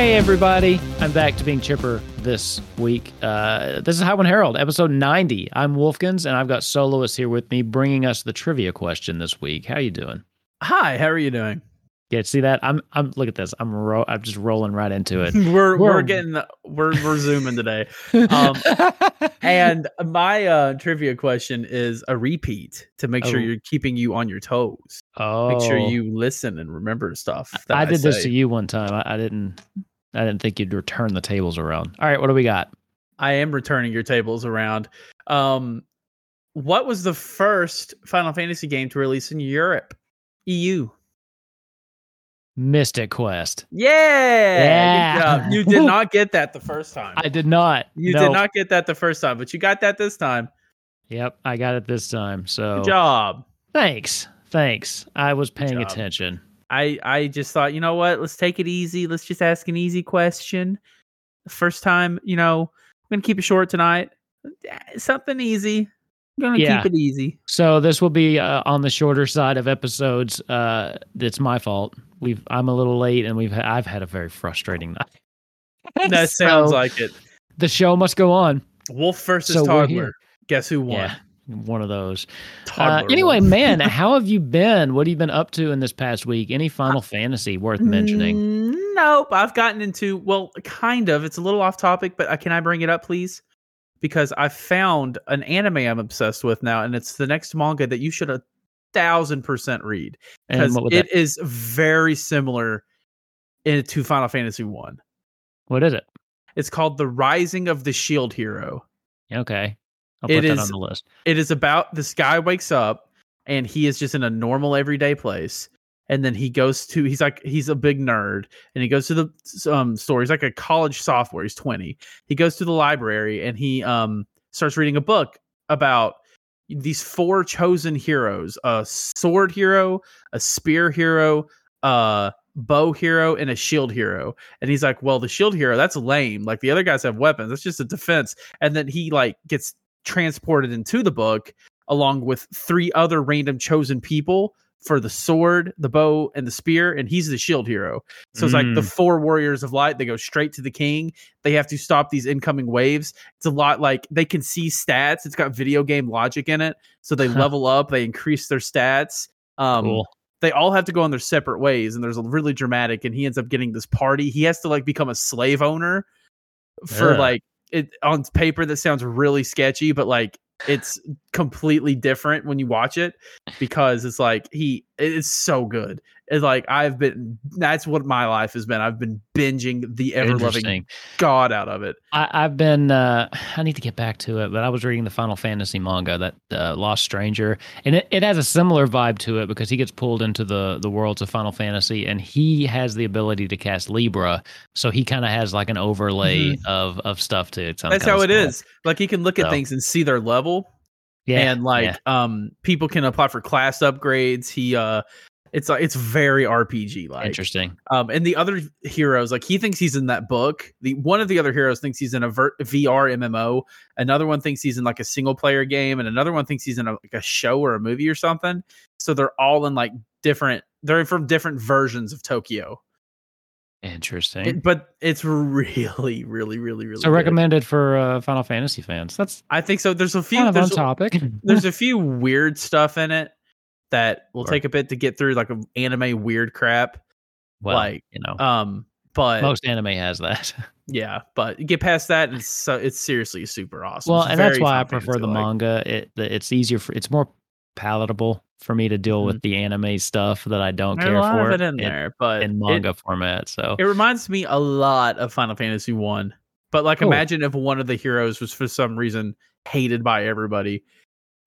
Hey everybody, I'm back to being chipper this week. Uh, this is Highwind Herald, episode 90. I'm Wolfkins, and I've got Soloist here with me, bringing us the trivia question this week. How you doing? Hi, how are you doing? Yeah, see that? I'm I'm look at this. I'm ro- I'm just rolling right into it. we're, we're getting we're we're zooming today. Um, and my uh, trivia question is a repeat to make sure Oh. you're keeping you on your toes. oh, Make sure you listen and remember stuff. that I did this say. to you one time. I, I didn't. I didn't think you'd return the tables around. All right, what do we got? I am returning your tables around. Um, what was the first Final Fantasy game to release in Europe? EU. Mystic Quest. Yeah. Yeah. Job. You did not get that the first time. I did not. you No. did not get that the first time, but you got that this time. Yep, I got it this time. So Good job. thanks, thanks. I was paying attention. I I just thought, you know what? Let's take it easy. Let's just ask an easy question. The first time, you know, I'm gonna keep it short tonight. Something easy. I'm gonna Yeah. keep it easy. So this will be uh, on the shorter side of episodes. Uh, it's my fault. We've I'm a little late, and we've I've had a very frustrating night. That sounds So, like it. the show must go on. Wolf versus So Toddler. Guess who won? Yeah, one of those. Uh, anyway, man, how have you been? What have you been up to in this past week? Any Final Fantasy worth mentioning? Mm, Nope. I've gotten into well, kind of. It's a little off topic, but uh, can I bring it up, please? Because I found an anime I'm obsessed with now, and it's the next manga that you should a thousand percent read because it that, is very similar in, to Final Fantasy One. what is it? It's called The Rising of the Shield Hero. Okay, I'll It put that is- on the list. It is about this guy wakes up and he is just in a normal everyday place. And then he goes to he's like he's a big nerd and he goes to the um store. He's like a college sophomore. He's 20. He goes to the library and he um starts reading a book about these four chosen heroes: a sword hero, a spear hero, a bow hero, and a shield hero. And he's like, "Well, the shield hero that's lame. Like the other guys have weapons. That's just a defense." And then he like gets transported into the book along with three other random chosen people for the sword, the bow, and the spear, and he's the shield hero. So it's like the Mm. four warriors of light. They go straight to the king. They have to stop these incoming waves. It's a lot like they can see stats. It's got video game logic in it, so they level up. They increase their stats. Um, Cool. They all have to go on their separate ways, and there's a really dramatic. And he ends up getting this party. He has to like become a slave owner for Ugh. like it on paper. That sounds really sketchy, but like it's completely different when you watch it because it's like he it's so good. It's like I've been that's what my life has been. I've been binging the ever loving god out of it. I, I've been. Uh, I need to get back to it, but I was reading the Final Fantasy manga, that uh, Lost Stranger, and it, it has a similar vibe to it because he gets pulled into the the worlds of Final Fantasy, and he has the ability to cast Libra, so he kind of has like an overlay of of stuff to it. That's how it is. Like he can look at things and see their level Yeah, and like yeah. um people can apply for class upgrades. He uh it's like it's very RPG like. interesting. Um, and the other heroes, like he thinks he's in that book. The one of the other heroes thinks he's in a ver- VR MMO. Another one thinks he's in like a single player game, and another one thinks he's in a, like a show or a movie or something. So they're all in like different. They're from different versions of Tokyo. Interesting. It- but it's really, really, really, really. so good. recommended for uh, Final Fantasy fans. That's I think so. There's a few. kind of on there's, topic. there's a few weird stuff in it that will Sure. take a bit to get through, like anime weird crap. well, like, you know, Um, but most anime has that. Yeah, but get past that, and it's so it's seriously super awesome. Well, It's and that's why I prefer the Fantasy-like. manga. It it's easier for it's more palatable for me to deal with the anime stuff that I don't There's care for it in there, but in it- manga format. So It, reminds me a lot of Final Fantasy One. But like, Cool. imagine if one of the heroes was for some reason hated by everybody,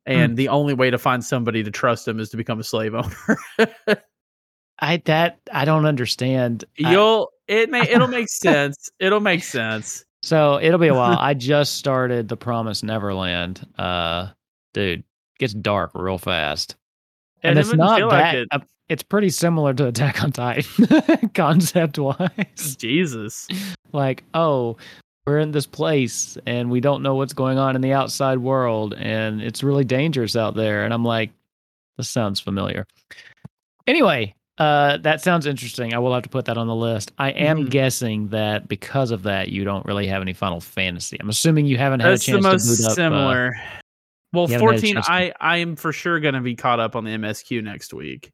Hmm. and the only way to find somebody to trust him is to become a slave owner. I that I don't understand. You'll it may it'll make sense. It'll make sense. so it'll be a while. I just started the Promise Neverland. Uh, dude, gets dark real fast, and, it it's not that. like it. uh, it's pretty similar to Attack on Titan, concept wise. Jesus. like, oh, we're in this place and we don't know what's going on in the outside world and it's really dangerous out there. And I'm like, this sounds familiar. Anyway, uh, that sounds interesting. I will have to put that on the list. I am Mhm. guessing that because of that, you don't really have any Final Fantasy. I'm assuming you haven't had That's a the chance most to boot up. uh, similar. well, you haven't had a 14 chance to- I I am for sure going to be caught up on the MSQ next week.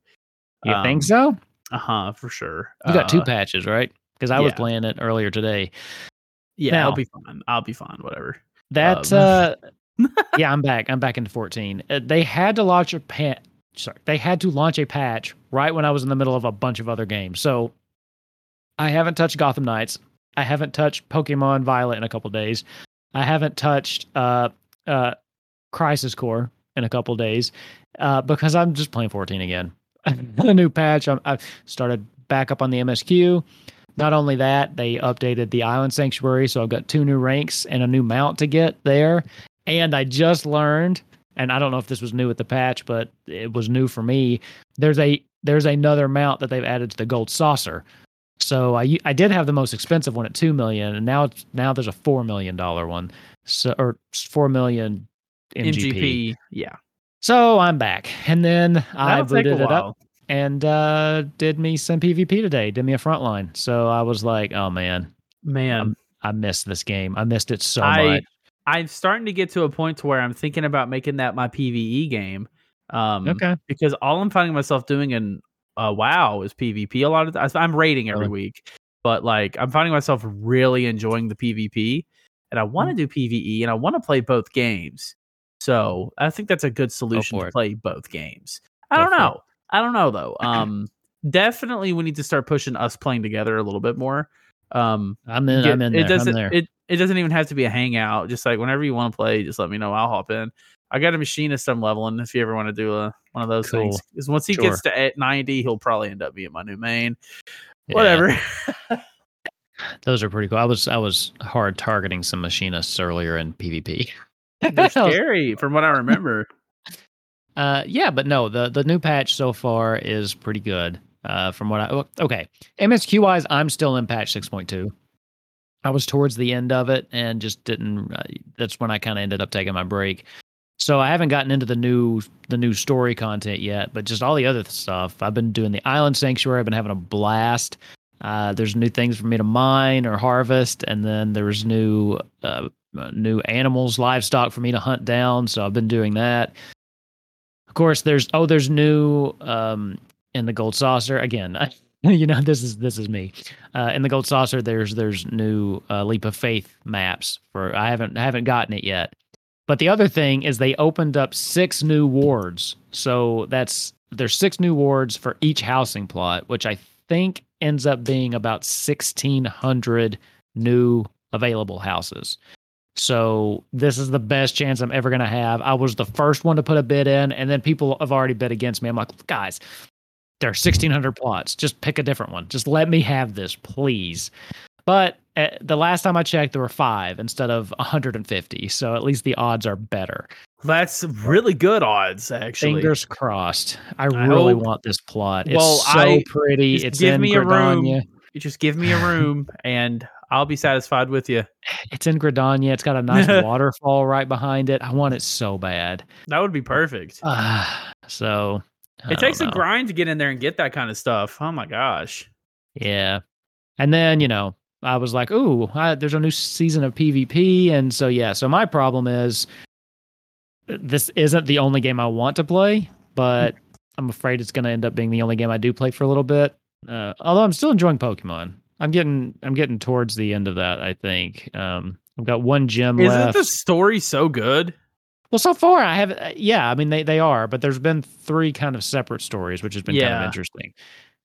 you think Um, so? Uh-huh, for sure. You got two Uh, patches, right? Because I was playing it earlier today. Yeah, now. I'll be fine. I'll be fine, whatever. That Um, uh yeah, I'm back. I'm back into 14. Uh, they had to launch a patch. Sorry, they had to launch a patch right when I was in the middle of a bunch of other games. So I haven't touched Gotham Knights. I haven't touched Pokemon Violet in a couple days. I haven't touched uh uh Crisis Core in a couple days uh, because I'm just playing 14 again. a new patch. I'm, I've started back up on the MSQ. Not only that, they updated the Island Sanctuary, so I've got two new ranks and a new mount to get there. And I just learned, and I don't know if this was new with the patch, but it was new for me. There's a there's another mount that they've added to the Gold Saucer. So I I did have the most expensive one at two million, and now it's now there's a four million dollar one, so or four million MGP. MGP. Yeah. So I'm back, and then I That'll a booted it up. And uh, did me some PvP today. Did me a frontline. So I was like, oh man, Man, I missed this game. I missed it so I much. I'm starting to get to a point to where I'm thinking about making that my PVE game. Um, Okay. Because all I'm finding myself doing in uh, WoW is PvP. A lot of th- I'm raiding every Really? week, but like I'm finding myself really enjoying the PvP, and I Mm. want to do PVE, and I want to play both games. So I think that's a good solution to it. play both games. I Go don't know. it. I don't know though. Um, definitely we need to start pushing us playing together a little bit more. Um, I'm in. get- I'm in there. It doesn't. It it doesn't even have to be a hangout. Just like whenever you want to play, just let me know. I'll hop in. I got a machinist I'm leveling. If you ever want to do a one of those things, because once he Sure. gets to at 90, he'll probably end up being my new main. Yeah, Whatever. those are pretty cool. I was I was hard targeting some machinists earlier in PvP. They're scary from what I remember. Uh, yeah, but no, the the new patch so far is pretty good. Uh, from what I okay, MSQ wise, I'm still in patch six point two. I was towards the end of it and just didn't. Uh, that's when I kind of ended up taking my break. So I haven't gotten into the new the new story content yet, but just all the other stuff. I've been doing the Island Sanctuary. I've been having a blast. Uh, there's new things for me to mine or harvest, and then there's new uh, new animals, livestock for me to hunt down. So I've been doing that. Of course, there's oh, there's new um, in the gold saucer again. you know, this is this is me. Uh, in the gold saucer, there's there's new uh, leap of faith maps for I haven't I haven't gotten it yet. But the other thing is they opened up six new wards. So that's there's six new wards for each housing plot, which I think ends up being about 1600 new available houses. So this is the best chance I'm ever going to have. I was the first one to put a bid in, and then people have already bid against me. I'm like, guys, there are 1,600 plots. Just pick a different one. Just let me have this, please. But uh, the last time I checked, there were five instead of 150. So at least the odds are better. That's really good odds, actually. Fingers crossed. I, I really hope- want this plot. It's so I- pretty. It's give in me a room. You just give me a room, and I'll be satisfied with you. It's in Gridania. It's got a nice waterfall right behind it. I want it so bad. That would be perfect. Ah, so I it takes a grind to get in there and get that kind of stuff. Oh my gosh. Yeah. And then, you know, I was like, ooh, I, there's a new season of PvP. And so, yeah. So my problem is this isn't the only game I want to play, but I'm afraid it's going to end up being the only game I do play for a little bit. Uh, although I'm still enjoying Pokemon. I'm getting I'm getting towards the end of that, I think. Um, I've got one gym Isn't left. the story so good? Well, so far I have, yeah. I mean, they they are, but there's been three kind of separate stories, which has been kind of interesting.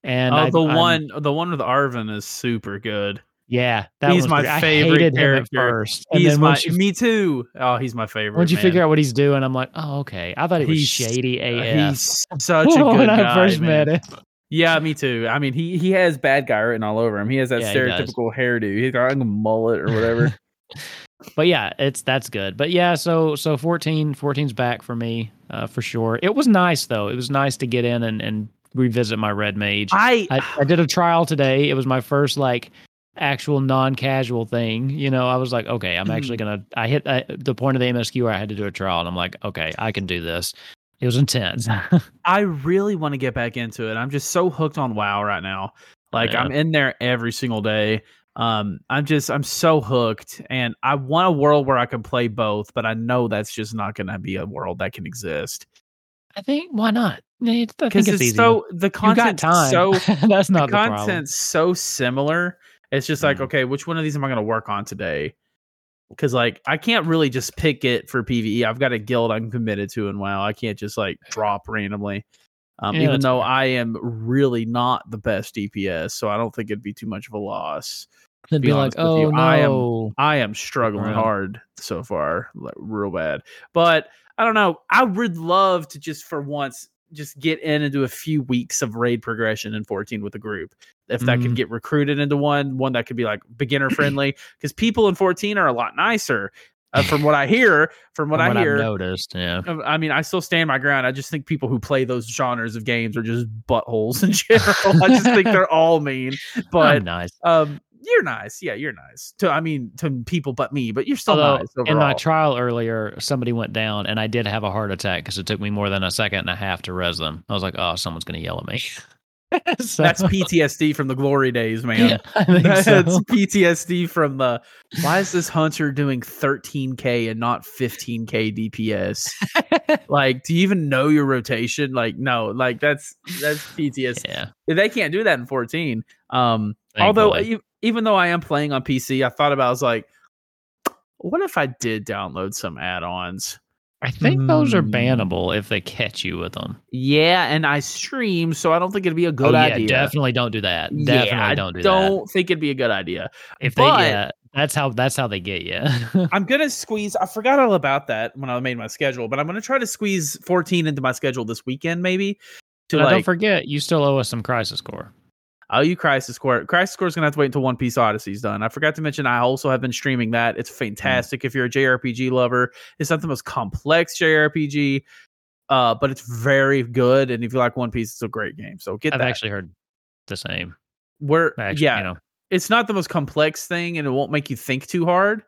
And oh, I, the I'm- one, the one with Arven is super good. yeah, that He's was my I favorite hated him at character. first, and He's my, you me too. Oh, he's my favorite. once you man. figure out what he's doing, I'm like, oh, okay. I thought he was He's- shady AF he's such a good when I guy. first man. met him. Yeah, me too. I mean, he he has bad guy written all over him. He has that Yeah, he stereotypical hairdo. He's got like a mullet or whatever. but yeah, it's that's good. But yeah, so so 14 14's back for me uh, for sure. It was nice though. It was nice to get in and and revisit my red mage. I, I, I did a trial today. It was my first like actual non-casual thing. You know, I was like, okay, I'm actually Mm-hmm. gonna. I hit uh, the point of the MSQ where I had to do a trial, and I'm like, okay, I can do this. It was intense. I really want to get back into it. I'm just so hooked on WoW right now. Like Yeah. I'm in there every single day. Um, I'm just I'm so hooked, and I want a world where I can play both, but I know that's just not going to be a world that can exist I think why not? It's, because it's, it's, so the you got content's time. so that's not the, problem. content's so similar. It's just like Mm. okay, which one of these am I going to work on today? Because like I can't really just pick it for PVE. I've got a guild I'm committed to, and WoW I can't just like drop randomly. Um, Yeah, even though fair. I am really not the best DPS, so I don't think it'd be too much of a loss. They'd be be like, oh you, I am- I am struggling Right. hard so far, like, real bad. But I don't know. I would love to just for once just get in and do a few weeks of raid progression in 14 with a group. If that could Mm. get recruited into one, one that could be like beginner friendly, because people in 14 are a lot nicer. Uh, from what I hear, from what From I I've hear, noticed, yeah. I mean, I still stand my ground. I just think people who play those genres of games are just buttholes in general. I just think they're all mean. But I'm nice. um, you're nice. Yeah, you're nice. To I mean, to people but me. But you're still Although nice in my trial earlier, somebody went down, and I did have a heart attack because it took me more than a second and a half to res them. I was like, "Oh, someone's going to yell at me." So- That's PTSD from the glory days, man. Yeah, That's so. PTSD from the. Why is this hunter doing 13k and not 15k DPS? like, do you even know your rotation? Like, no. Like that's that's PTSD. yeah. They can't do that in 14. Um, although Thankfully. e- even though I am playing on PC, I thought about. I was like, what if I did download some add-ons? I think those are Hmm. bannable if they catch you with them. Yeah, and I stream, so I don't think it'd be a good oh yeah, idea. definitely don't do that. Yeah, Definitely don't do that. don't think it'd be a good idea. If they, but- yeah, that's how that's how they get you. I'm gonna squeeze. I forgot all about that when I made my schedule, but I'm gonna try to squeeze 14 into my schedule this weekend, maybe. To like, don't forget, you still owe us some crisis core. Oh, you Crisis Core. Crisis Core is gonna have to wait until One Piece Odyssey's done. I forgot to mention I also have been streaming that. It's fantastic if you're a JRPG lover. It's not the most complex JRPG, uh, but it's very good. And if you like One Piece, it's a great game. So get that. I've that. actually heard the same. We're Actually, yeah, you know, it's not the most complex thing, and it won't make you think too hard.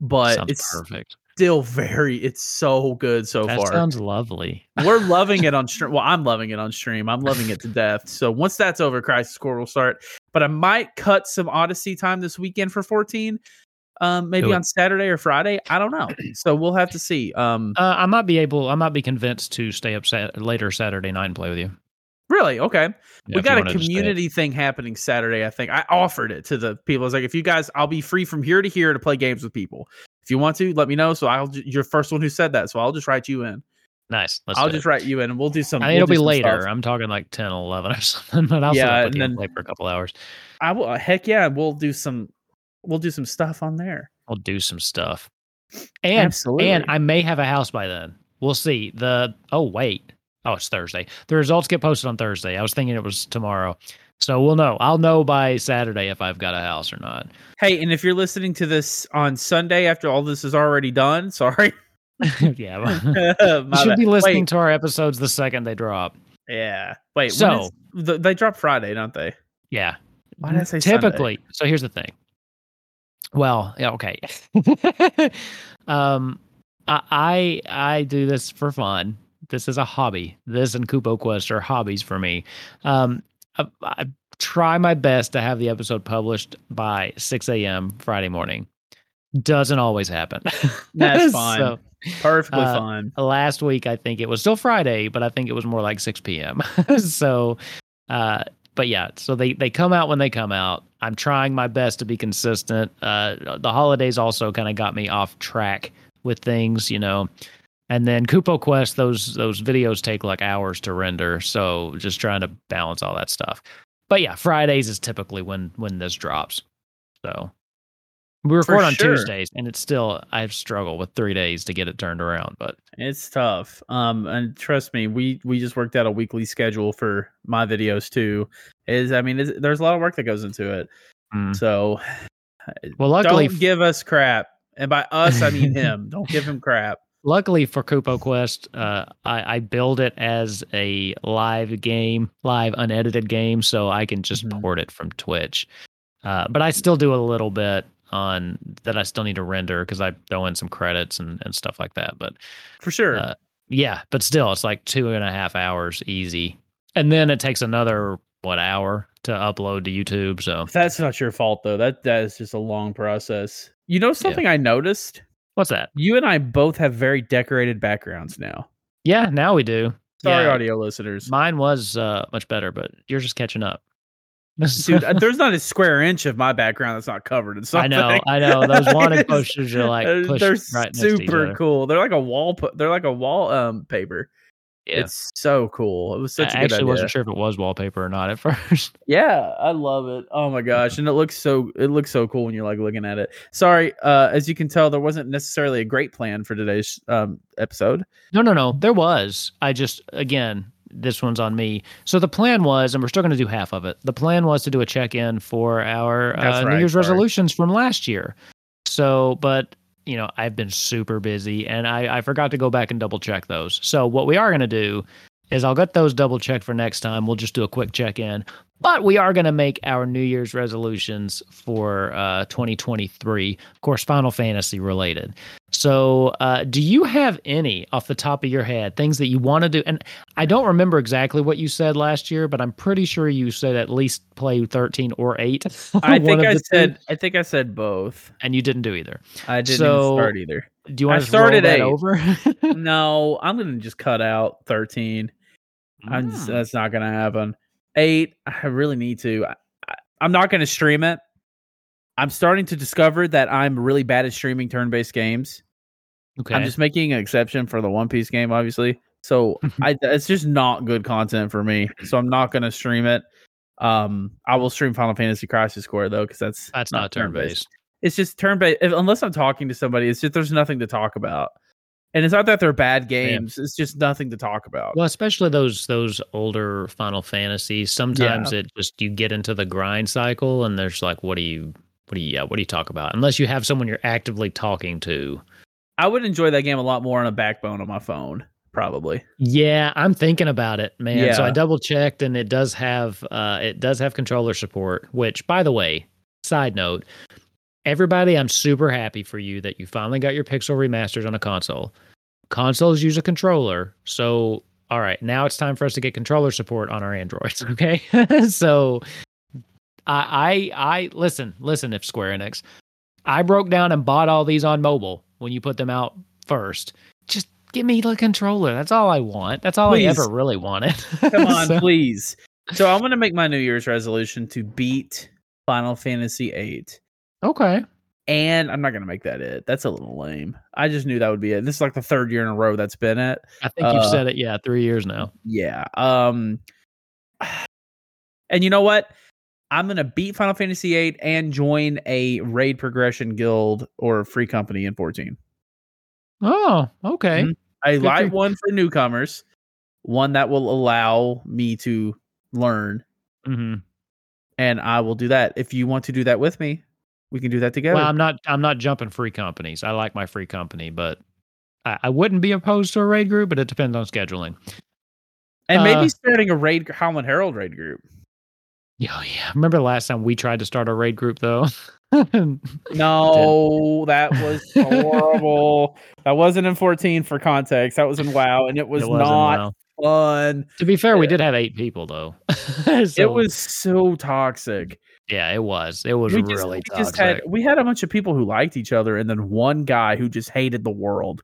But sounds it's perfect. Still very. It's so good so That far. sounds lovely. We're loving it on stream. Well, I'm loving it on stream. I'm loving it to death. So once that's over, Crisis Core will start. But I might cut some Odyssey time this weekend for 14. Um, maybe on Saturday or Friday. I don't know. So we'll have to see. Um, Uh, I might be able. I might be convinced to stay up sat- later Saturday night and play with you. really, okay. Yeah, we got a wanted to stay. community thing happening Saturday. I think I offered it to the people. I was like, if you guys, I'll be free from here to here to play games with people. If you want to, let me know. So I'll. You're first one who said that, so I'll just write you in. Nice. Let's I'll just it. write you in, and we'll do some. I mean, we'll it'll be later. stuff. I'm talking like 10, 11 or something. But I'll Yeah, sit and you and then- play for a couple hours. I will. uh, Heck yeah, we'll do some. We'll do some stuff on there. I'll do some stuff. And Absolutely. and I may have a house by then. We'll see. The oh wait. Oh, it's Thursday. The results get posted on Thursday. I was thinking it was tomorrow. So we'll know. I'll know by Saturday if I've got a house or not. Hey, and if you're listening to this on Sunday after all this is already done, sorry. yeah. You should bad. be listening Wait, to our episodes the second they drop. yeah. Wait. So- when is- they drop Friday, don't they? Yeah. Why did I say Sunday? typically? So here's the thing. Well, yeah, okay. um, I, I I do this for fun. This is a hobby. This and Kupo Quest are hobbies for me. Um, I, I try my best to have the episode published by 6 a.m. Friday morning. Doesn't always happen. That's fine. So, Perfectly Uh, fine. last week I think it was still Friday, but I think it was more like 6 p.m. so uh but yeah, so they they come out when they come out. I'm trying my best to be consistent. Uh the holidays also kind of got me off track with things, you know. And then Kupo Quest, those those videos take like hours to render, so just trying to balance all that stuff. But yeah, Fridays is typically when when this drops. So We record on sure. Tuesdays, and it's still I struggle with three days to get it turned around. But It's tough. Um, and trust me, we we just worked out a weekly schedule for my videos too. Is I mean, there's a lot of work that goes into it. mm. So well, luckily, don't give us crap, and by us I mean him. don't give him crap. Luckily for Kupo Quest, uh, I, I build it as a live game, live unedited game, so I can just Mhm. port it from Twitch. Uh, but I still do a little bit on that. I still need to render because I throw in some credits and, and stuff like that. But For sure. Uh, yeah, but still, it's like two and a half hours easy, and then it takes another what hour to upload to YouTube. So That's not your fault though. That that is just a long process. You know something I noticed? What's that? You and I both have very decorated backgrounds now. Yeah, now we do. Sorry, Yeah, audio listeners. Mine was uh, much better, but you're just catching up. Dude, uh, there's not a square inch of my background that's not covered in something. I know, I know. Those wanted posters are like pushed they're right next to each super other. cool. They're like a wall. pu- They're like a wall um paper. Yeah. It's so cool. It was such I a good actually idea. wasn't sure if it was wallpaper or not at first. Yeah, I love it. Oh my gosh, and it looks so it looks so cool when you're like looking at it. Sorry, uh, as you can tell, there wasn't necessarily a great plan for today's um episode. No, no, no. There was. I just again, this one's on me. So the plan was, and we're still going to do half of it. The plan was to do a check-in for our uh, New Year's sorry. resolutions from last year. So, but you know, I've been super busy, and I I forgot to go back and double check those. So what we are going to do is I'll get those double checked for next time. We'll just do a quick check-in. But we are going to make our New Year's resolutions for uh, 2023, of course, Final Fantasy related. So, uh, do you have any off the top of your head things that you want to do? And I don't remember exactly what you said last year, but I'm pretty sure you said at least play 13 or 8. I think I the two, said I think I said both. and you didn't do either. I didn't So- start either. Do you want to start that over? no, I'm gonna just cut out thirteen. I'm just, Mm. that's not gonna happen. Eight, I really need to. I, I, I'm not gonna stream it. I'm starting to discover that I'm really bad at streaming turn-based games. okay. I'm just making an exception for the One Piece game, obviously. So I, it's just not good content for me. So I'm not gonna stream it. Um, I will stream Final Fantasy Crisis Core though, because that's That's not turn based. It's just turn based. Unless I'm talking to somebody, it's just there's nothing to talk about. And it's not that they're bad games. It's just nothing to talk about. Well, especially those those older Final Fantasies. Sometimes it just you get into the grind cycle, and there's like, what do you, what do you, yeah, what do you talk about? Unless you have someone you're actively talking to. I would enjoy that game a lot more on a backbone on my phone, probably. Yeah, I'm thinking about it, man. So I double checked, and it does have uh, it does have controller support. Which, by the way, side note, everybody, I'm super happy for you that you finally got your Pixel remasters on a console. Consoles use a controller, so all right, now it's time for us to get controller support on our Androids. Okay, so I, I I listen, listen. If Square Enix, I broke down and bought all these on mobile when you put them out first. Just give me the controller. That's all I want. That's all Please. I ever really wanted. Come on, So- please. So I'm gonna make my New Year's resolution to beat Final Fantasy VIII. okay. And I'm not gonna make that it. That's a little lame. I just knew that would be it. This is like the third year in a row that's been it. I think you've Uh, said it. Yeah, three years now. Yeah. Um and you know what? I'm gonna beat Final Fantasy VIII and join a raid progression guild or free company in 14. Oh, okay. Mhm. A Good light for- one for newcomers, one that will allow me to learn, hmm and I will do that. If you want to do that with me, we can do that together. Well, I'm not. I'm not jumping free companies. I like my free company, but I, I wouldn't be opposed to a raid group. But it depends on scheduling. and maybe uh, starting a raid Highwind Herald raid group. Yeah, yeah. Remember the last time we tried to start a raid group though? No, that was horrible. that wasn't in 14 for context. That was in WoW, and it was, It wasn't, fun. To be fair, we did have eight people though. it was so toxic. Yeah, it was. It was we really just, we toxic. just had we had a bunch of people who liked each other, and then one guy who just hated the world.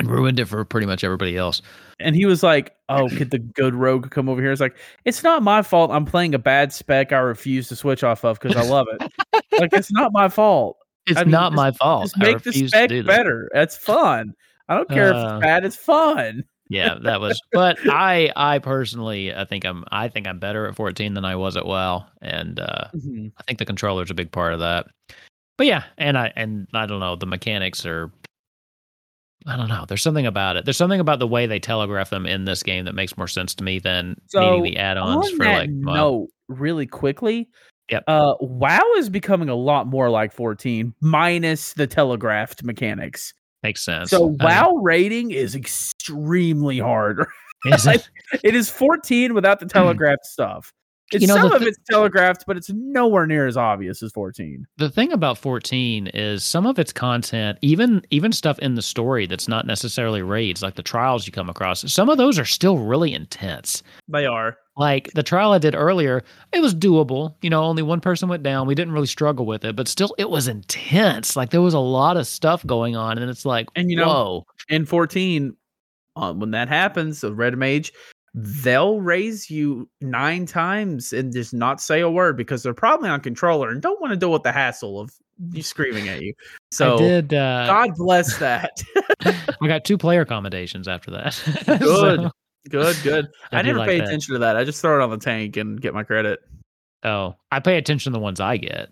And ruined it for pretty much everybody else. And he was like, "Oh, could the good rogue come over here?" It's like, it's not my fault. I'm playing a bad spec. I refuse to switch off of because I love it. like, it's not my fault. It's I mean, not just- my fault. Just make the spec better. That's fun. I don't care if Uh, it's bad. It's fun. yeah, that was. But I, I personally, I think I'm, I think I'm better at 14 than I was at WoW, and uh, I think the controller's a big part of that. but yeah, and I and I don't know, the mechanics are I don't know. There's something about it. There's something about the way they telegraph them in this game that makes more sense to me than needing the add-ons on for like no really quickly. Yep. Uh, WoW is becoming a lot more like 14, minus the telegraphed mechanics. makes sense. So WoW rating is extremely hard. is it? it is 14 without the telegraphed stuff. It's You know, some the of it's telegraphed, but it's nowhere near as obvious as 14. the thing about 14 is some of its content even even stuff in the story that's not necessarily raids like the trials you come across some of those are still really intense They are. like the trial i did earlier it was doable you know only one person went down we didn't really struggle with it but still it was intense like there was a lot of stuff going on and it's like And, you know, whoa In 14, uh, when that happens, a red mage, they'll raise you nine times and just not say a word because they're probably on controller and don't want to deal with the hassle of you screaming at you. So i did uh God bless that. i got two player commendations after that Good. So, good, good. I I, never like pay that. attention to that. I just throw it on the tank and get my credit. oh i pay attention to the ones i get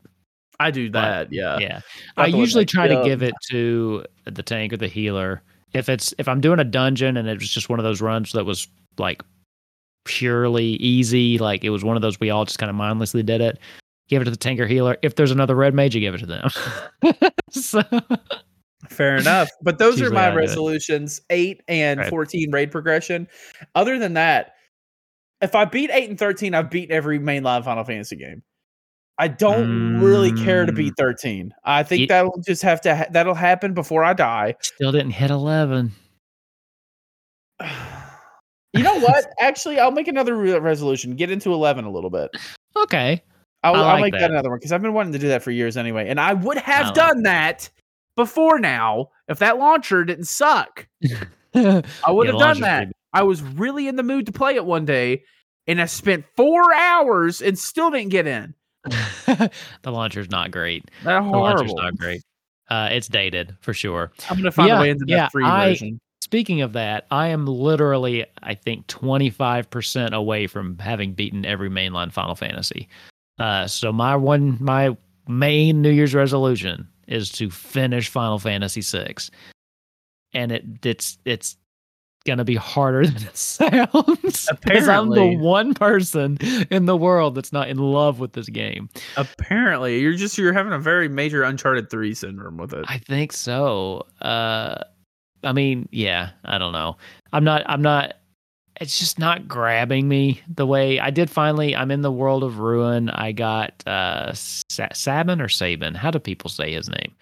I do that. Yeah. yeah Not i usually I try to give. give it to the tank or the healer if it's if i'm doing a dungeon and it was just one of those runs that was like purely easy like it was one of those we all just kind of mindlessly did it give it to the tanker healer if there's another red mage you give it to them so Fair enough. But those are my resolutions 8 and Right. 14 raid progression. Other than that, if I beat 8 and 13, I've beaten every mainline Final Fantasy game. I don't really care to beat mm. 13. I think that'll just have to, ha- that'll happen before I die. still didn't hit 11 You know what? Actually, I'll make another re- resolution. Get into 11 a little bit. okay I'll, I I'll make that. that. another one because I've been wanting to do that for years anyway. And I would I have like done that before now if that launcher didn't suck. i would have done that. I was really in the mood to play it one day, and I spent four hours and still didn't get in. the launcher's not great That horrible. the launcher's not great uh it's dated for sure I'm gonna find Yeah, a way into yeah, free I- version. Speaking of that, I am literally, I think, 25% away from having beaten every mainline Final Fantasy. Uh, so my one, my main New Year's resolution is to finish Final Fantasy VI, and it it's it's gonna be harder than it sounds because I'm the one person in the world that's not in love with this game. Apparently, you're just you're having a very major Uncharted Three syndrome with it. I think so. Uh, I mean, yeah, I don't know. I'm not. I'm not. It's just not grabbing me the way I did. Finally, I'm in the world of ruin. I got uh, Sa- Sabin or Sabin. How do people say his name?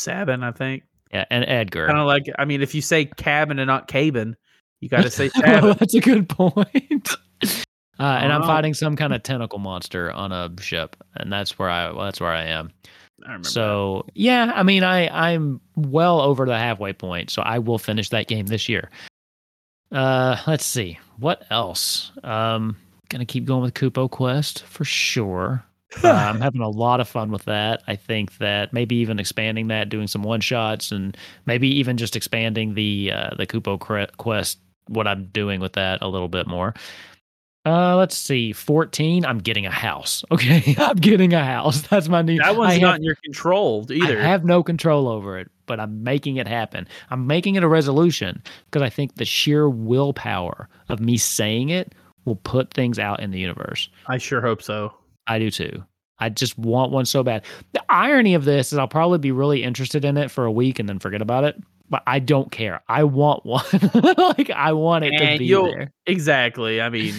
Sabin, I think. Yeah, and Edgar. Kind of like, I mean, if you say cabin and not cabin, you got to say well, that's a good point. Uh, and I'm Wow. fighting some kind of tentacle monster on a ship, and that's where I. Well, that's where I am. I remember. So yeah, I mean, I I'm well over the halfway point, so I will finish that game this year. Uh, let's see what else. Um, gonna keep going with Kupo Quest for sure. Uh, I'm having a lot of fun with that. I think that maybe even expanding that, doing some one shots, and maybe even just expanding the uh, the Kupo Quest. What I'm doing with that a little bit more. Uh, let's see. 14. I'm getting a house. Okay, I'm getting a house. That's my new. that one's I not have- in your control either. I have no control over it, but I'm making it happen. I'm making it a resolution because I think the sheer willpower of me saying it will put things out in the universe. I sure hope so. I do too. I just want one so bad. The irony of this is I'll probably be really interested in it for a week and then forget about it. But I don't care. I want one. like I want it to be there. Exactly. I mean,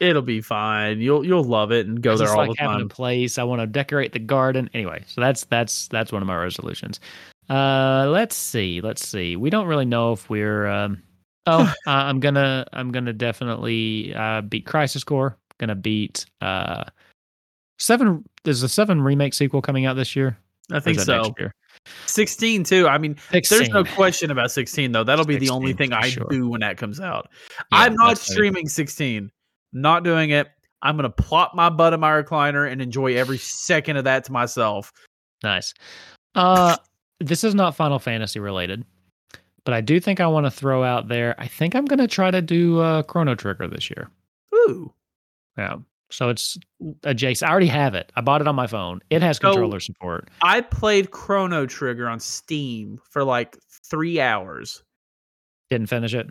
it'll be fine. You'll you'll love it and go I there all like the having time. a place. I want to decorate the garden. Anyway, so that's that's that's one of my resolutions. Uh, let's see. Let's see. We don't really know if we're. Um, oh, uh, I'm gonna I'm gonna definitely uh, beat Crisis Core. Gonna beat uh, seven. There's a seven remake sequel coming out this year. I think so. next year? 16 too. I mean, there's no question about 16 though. That'll be the only thing I sure. do when that comes out. Yeah, I'm not streaming 16. Not doing it. I'm gonna plop my butt in my recliner and enjoy every second of that to myself. Nice. Uh, this is not Final Fantasy related, but I do think I want to throw out there. I think I'm gonna try to do uh, Chrono Trigger this year. Ooh. Yeah. So it's adjacent. I already have it. I bought it on my phone. It has So- controller support. I played Chrono Trigger on Steam for like three hours. Didn't finish it.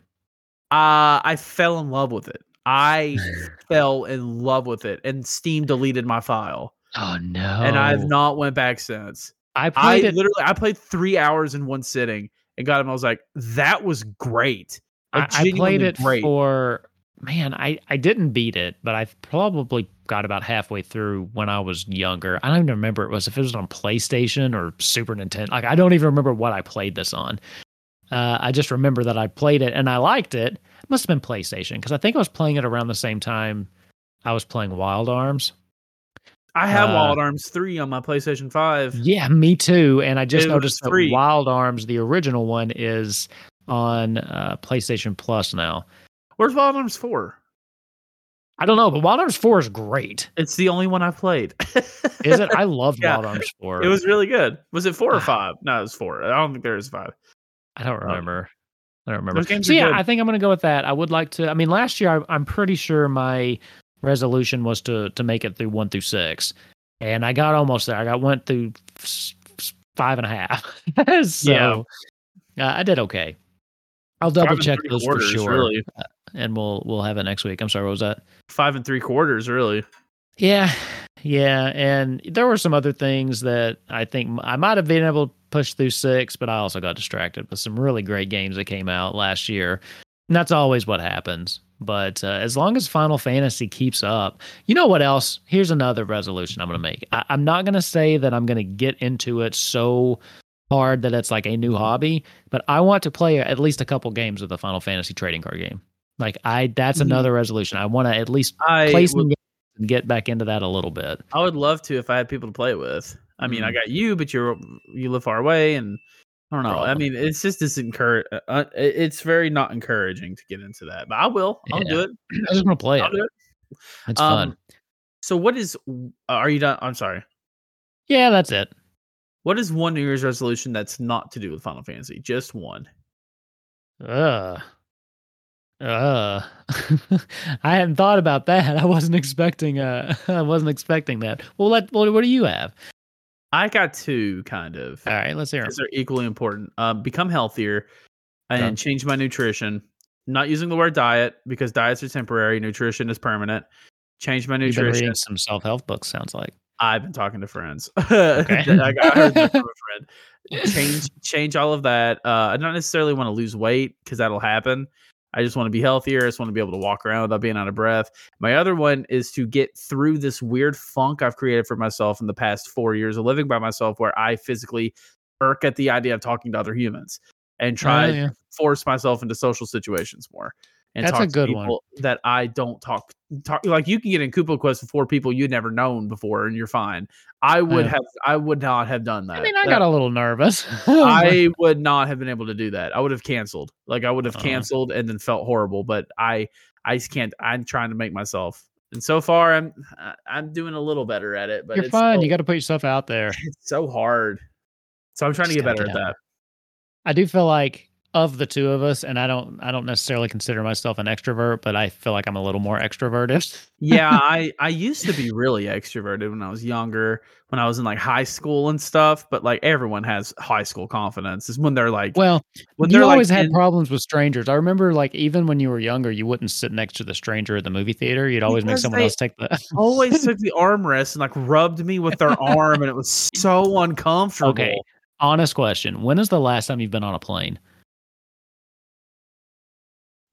Uh, I fell in love with it. I fell in love with it, and Steam deleted my file, Oh no! and I've not went back since. I I played it. literally I played three hours in one sitting and got him. I was like, that was great. I, Like, I played it great. for man. I I didn't beat it, but I probably got about halfway through when I was younger. I don't even remember it was if it was on PlayStation or Super Nintendo. Like I don't even remember what I played this on. Uh, I just remember that I played it and I liked it. It must have been PlayStation because I think I was playing it around the same time I was playing Wild Arms. I have Uh, Wild Arms three on my PlayStation Five. Yeah, me too. And I just It noticed that. Wild Arms, the original one, is on uh, PlayStation Plus now. Where's Wild Arms four? I don't know, but Wild Arms 4 is great. It's the only one I've played. Is it? I loved Yeah. Wild Arms 4. It was really good. Was it four or Ah. five? No, it was four. I don't think there is five. I don't remember. I don't remember. So yeah, good. I think I'm going to go with that. I would like to. I mean, last year I, I'm pretty sure my resolution was to to make it through one through six, and I got almost there. I got went through five and a half. so Yeah. uh, I did okay. I'll double check those for sure, Really, and we'll we'll have it next week. I'm sorry, what was that? five and three quarters. Really. Yeah, yeah, and there were some other things that I think I might have been able to push through six, but I also got distracted with some really great games that came out last year. And that's always what happens. But uh, as long as Final Fantasy keeps up, you know what else? Here's another resolution I'm going to make. I- I'm not going to say that I'm going to get into it so hard that it's like a new hobby, but I want to play at least a couple games of the Final Fantasy trading card game. Like I, that's Mhm. another resolution. I want to at least I play some would, games and get back into that a little bit. I would love to if I had people to play with. I mean, I Mm. got you, but you're you live far away, and I don't know. I mean, it's just this encourage. Uh, it's very not encouraging to get into that, but I will. I'll do it. I just want to play I'll it. it. It's Um, fun. So, what is? Are you done? I'm sorry. Yeah, that's it. What is one New Year's resolution that's not to do with Final Fantasy? Just one. Uh. Uh. I hadn't thought about that. I wasn't expecting. Uh. I wasn't expecting that. Well, let. Well, what do you have? I got two, kind of. All right, let's hear because they're equally important. Um, become healthier and Okay. change my nutrition. Not using the word diet because diets are temporary, nutrition is permanent. Change my nutrition. reading some self help books. Sounds like. I've been talking to friends. Okay. I got I heard that from a friend. Change change all of that. Uh, I don't necessarily want to lose weight because that'll happen. I just want to be healthier. I just want to be able to walk around without being out of breath. My other one is to get through this weird funk I've created for myself in the past four years of living by myself, where I physically irk at the idea of talking to other humans and try Oh, yeah. to force myself into social situations more. And That's a good one. that I don't talk talk like you can get in Kupo Quest with four people you'd never known before and you're fine. I would Yeah. have I would not have done that. I mean, I That- got a little nervous. I would not have been able to do that. I would have canceled. Like I would have Uh-huh. canceled and then felt horrible. But I I just can't. I'm trying to make myself. And so far, I'm I'm doing a little better at it. But You're it's fine. still- You got to put yourself out there. it's so hard. So I'm trying to get better at that. I do feel like of the two of us, and I don't, I don't necessarily consider myself an extrovert, but I feel like I'm a little more extroverted. yeah, I I used to be really extroverted when I was younger, when I was in like high school and stuff. But like everyone has high school confidence. Is when they're like Well, when you they're always like had in- problems with strangers. I remember, like, even when you were younger, you wouldn't sit next to the stranger at the movie theater. You'd always make someone else take the. always took the armrest and like rubbed me with their arm, and it was so uncomfortable. okay, honest question: When is the last time you've been on a plane?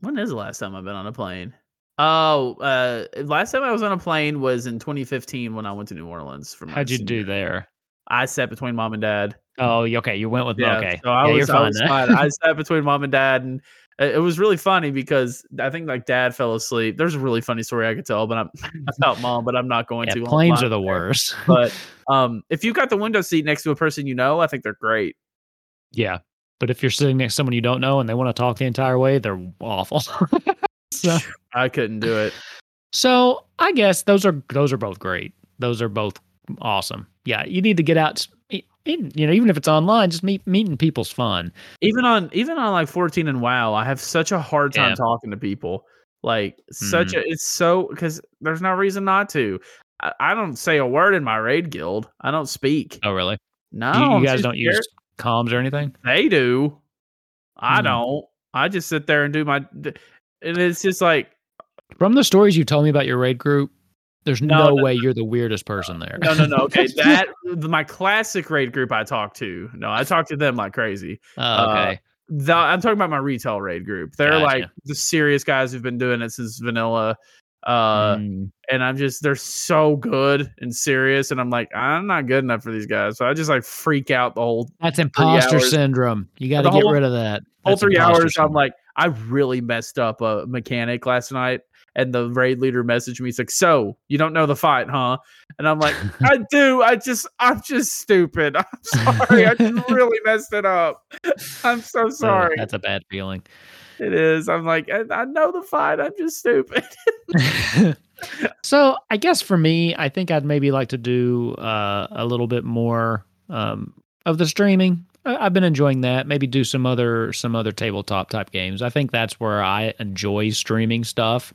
When is the last time I've been on a plane? Oh, uh, last time I was on a plane was in 2015 when I went to New Orleans. For my How'd you do there? I sat between mom and dad. Oh, okay, you went with Yeah, okay. so I yeah, was, you're I fine. was. I sat between mom and dad, and it it was really funny because I think like dad fell asleep. There's a really funny story I could tell, but I'm about mom, but I'm not going yeah, to. planes are the worst. But um, if you got the window seat next to a person you know, I think they're great. yeah, but if you're sitting next to someone you don't know and they want to talk the entire way, they're awful. so, I couldn't do it. so I guess those are those are both great. Those are both awesome. Yeah, you need to get out. You know, even if it's online, just meet meeting people's fun. even on even on like 14 and wow i have such a hard time Yeah. talking to people Like such mm-hmm. a it's so because there's no reason not to. I, I don't say a word in my raid guild. I don't speak. Oh, really? No, you, you guys don't use scared. Comms or anything? They do. I Hmm. don't. I just sit there and do my. And it's just like From the stories you told me about your raid group, there's No, no, no, way you're the weirdest person there. no, no, no. Okay, that my classic raid group I talk to. No, I talk to them like crazy. oh, okay. The, I'm talking about my retail raid group. They're Gotcha. like the serious guys who've been doing it since vanilla. Uh, Mm. and I'm just they're so good and serious, and I'm like I'm not good enough for these guys, so I just like freak out the whole That's imposter syndrome. You got to get whole- rid of that. whole three hours. I'm like I really messed up a mechanic last night, and the raid leader messaged me. He's like, "So you don't know the fight, huh?" And I'm like, "I do. I just I'm just stupid. I'm sorry. I just really messed it up. I'm so sorry. That's a bad feeling. It is. I'm like, I, I know the fight. I'm just stupid. so I guess for me, I think I'd maybe like to do uh, a little bit more um, of the streaming. I- I've been enjoying that. Maybe do some other some other tabletop type games. I think that's where I enjoy streaming stuff.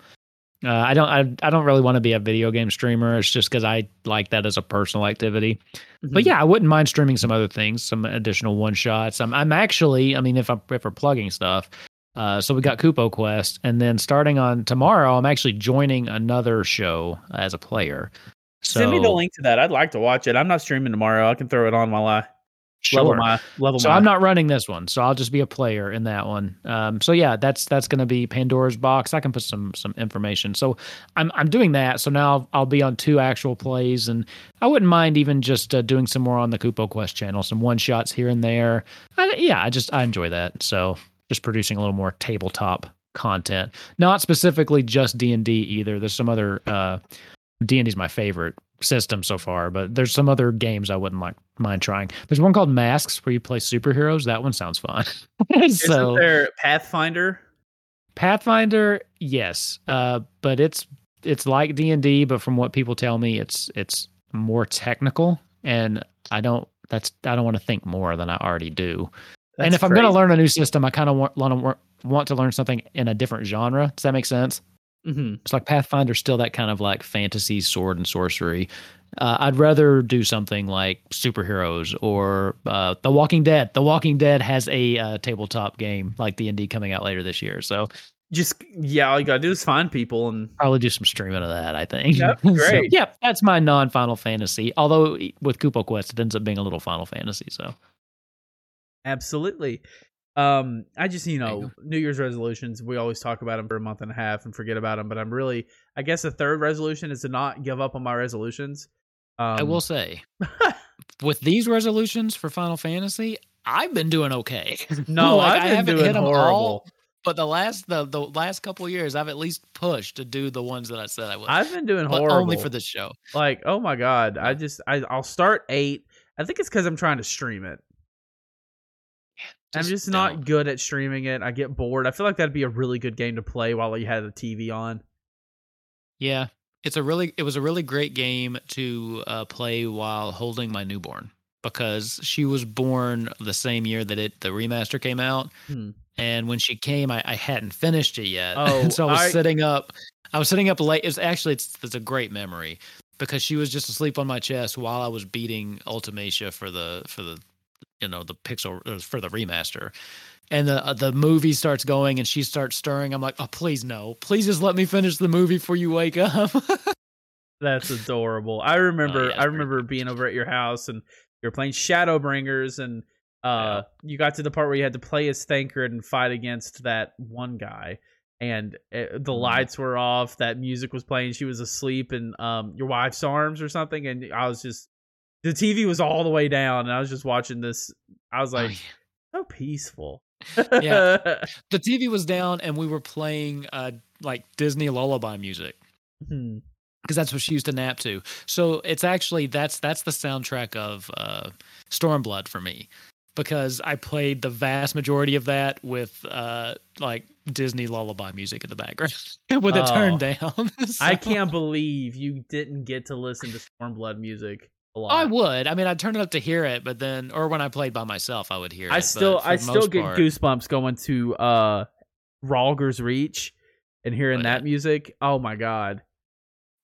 Uh, I don't I, I don't really want to be a video game streamer. It's just because I like that as a personal activity. But yeah, I wouldn't mind streaming some other things, some additional one shots. I'm I'm actually, I mean, if I'm if we're plugging stuff, uh, so we got Kupo Quest, and then starting on tomorrow, I'm actually joining another show as a player. So Send me the link to that. I'd like to watch it. I'm not streaming tomorrow. I can throw it on while I level my level So my. I'm not running this one, so I'll just be a player in that one. Um, so yeah, that's that's going to be Pandora's box. I can put some some information. So I'm I'm doing that. So now I'll, I'll be on two actual plays, and I wouldn't mind even just uh, doing some more on the Kupo Quest channel, some one shots here and there. I, yeah, I just I enjoy that. So just producing a little more tabletop content, not specifically just D and D either. There's some other uh, D and D's my favorite system so far, but there's some other games I wouldn't like mind trying. There's one called Masks where you play superheroes. That one sounds fun. so Isn't there Pathfinder? Pathfinder, yes, uh, but it's it's like D and D, but from what people tell me, it's it's more technical, and I don't. That's I don't want to think more than I already do. And That's if I'm going to learn a new system, I kind of want want to want to learn something in a different genre. Does that make sense? Mhm. It's like Pathfinder's still that kind of like fantasy sword and sorcery. Uh, I'd rather do something like superheroes or uh, The Walking Dead. The Walking Dead has a uh, tabletop game like D and D coming out later this year, so just yeah, all you gotta do is find people and probably do some streaming of that. I think. Yep, So, great. yeah, that's my non Final Fantasy. Although with Kupo Quest, it ends up being a little Final Fantasy. So absolutely. Um, I just you know New Year's resolutions. We always talk about them for a month and a half and forget about them. But I'm really, I guess, the third resolution is to not give up on my resolutions. Um, I will say, with these resolutions for Final Fantasy, I've been doing okay. No, Like, I've I been haven't doing hit 'em all, horrible. But the last the, the last couple of years, I've at least pushed to do the ones that I said I would. I've been doing horrible. only for this show. like, oh my god, I just I I'll start eight. I think it's because I'm trying to stream it. I'm Just just not don't. good at streaming it. I get bored. I feel like that'd be a really good game to play while you had the TV on. Yeah, it's a really it was a really great game to uh, play while holding my newborn because she was born the same year that it the remaster came out, Hmm. and when she came, I, I hadn't finished it yet. Oh, so I was I- sitting up. I was sitting up late. It's actually it's, it's a great memory because she was just asleep on my chest while I was beating Ultimecia for the for the you know the pixel uh, for the remaster. And the uh, the movie starts going, and she starts stirring. I'm like, "Oh, please no! Please just let me finish the movie before you wake up." That's adorable. I remember Oh, yeah, I remember being over at your house and you're playing Shadowbringers and uh you got to the part where you had to play as Thancred and fight against that one guy and it, the Mhm. lights were off, that music was playing, she was asleep in um your wife's arms or something and I was just the TV was all the way down and I was just watching this I was Oh, like yeah. so peaceful. Yeah. the TV was down, and we were playing uh like Disney lullaby music. Hmm. because that's what she used to nap to. So it's actually that's that's the soundtrack of uh, Stormblood for me because I played the vast majority of that with uh, like Disney lullaby music in the background with it Oh. turned down. I can't believe you didn't get to listen to Stormblood music a lot. I would. I mean, I'd turn it up to hear it, but then, or when I played by myself, I would hear it. I but still I still get part- goosebumps going to uh Rhalgr's Reach and hearing Oh, that yeah. music. Oh my god!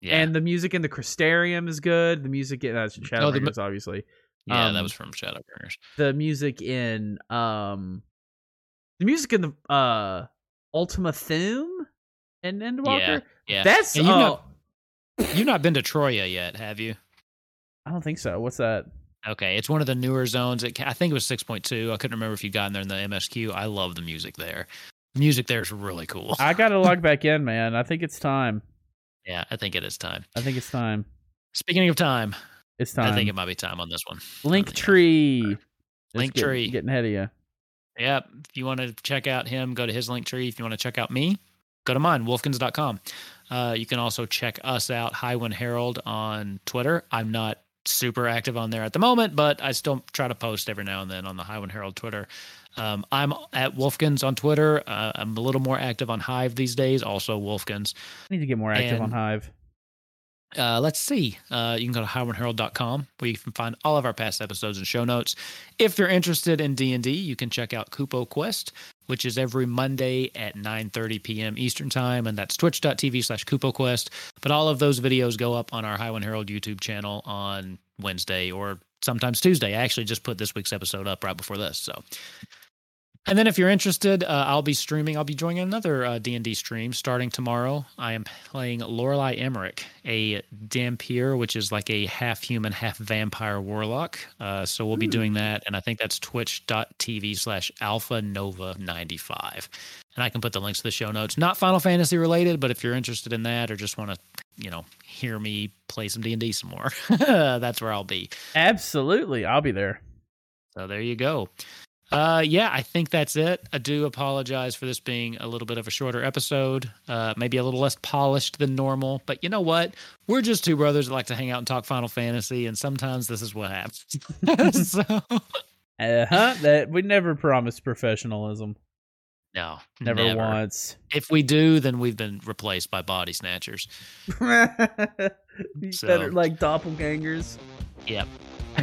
Yeah, And the music in the Crystarium is good. The music in that's Oh, Shadowbringers, mu- obviously. yeah, that um, was from Shadowbringers. The music in um, the music in the uh Ultima Thule and Endwalker. Yeah, That's And you've uh, not you've not been to Troia yet, have you? I don't think so. What's that? Okay, it's one of the newer zones. It, I think it was six point two. I couldn't remember if you got in there in the MSQ. I love the music there. The music there is really cool. I gotta log back in, man. I think it's time. yeah, I think it is time. I think it's time. Speaking of time, It's time. I think it might be time on this one. Link tree. Link getting, tree. Getting ahead of you. Yep. If you want to check out him, go to his link tree. If you want to check out me, go to mine, wolfkins.com. Uh, you can also check us out, Highwind Herald, on Twitter. I'm not super active on there at the moment, but I still try to post every now and then on the Highwind Herald Twitter. Um, I'm at Wolfkins on Twitter. Uh, I'm a little more active on Hive these days, also Wolfkins. I need to get more active on Hive. Uh, let's see. Uh, you can go to highwindherald.com where you can find all of our past episodes and show notes. If you're interested in D&D, you can check out Kupo Quest, which is every Monday at 9.30 p.m. Eastern Time, and that's twitch.tv slash Kupo Quest. But all of those videos go up on our Highwind Herald YouTube channel on Wednesday or sometimes Tuesday. I actually just put this week's episode up right before this, so... And then if you're interested, uh, I'll be streaming. I'll be joining another uh, D&D stream starting tomorrow. I am playing Lorelei Emmerich, a Dhampir, which is like a half human, half vampire warlock. Uh, so we'll be doing that. And I think that's twitch.tv slash alpha nova 95. And I can put the links to the show notes. Not Final Fantasy related, but if you're interested in that or just want to, you know, hear me play some D&D some more, that's where I'll be. Absolutely. I'll be there. So there you go. Uh, yeah, I think that's it. I do apologize for this being a little bit of a shorter episode, uh, maybe a little less polished than normal. But you know what? We're just two brothers that like to hang out and talk Final Fantasy, and sometimes this is what happens. so Uh-huh. That we never promised professionalism. no, Never, once. If we do, then we've been replaced by body snatchers. So- better like doppelgangers. Yep.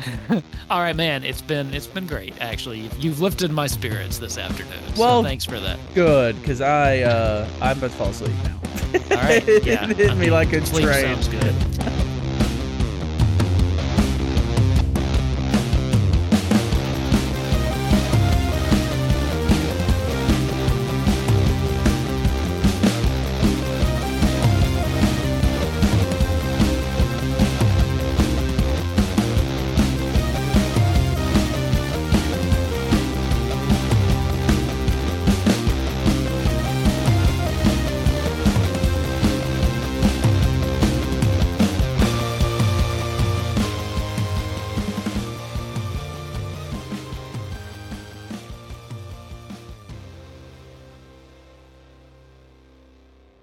All right, man. It's been it's been great. Actually, You've- lifted my spirits this afternoon. Well- so thanks for that. Good, because I uh I'm about to fall asleep now. All right, yeah. it hit me like a Sleep train. sounds good.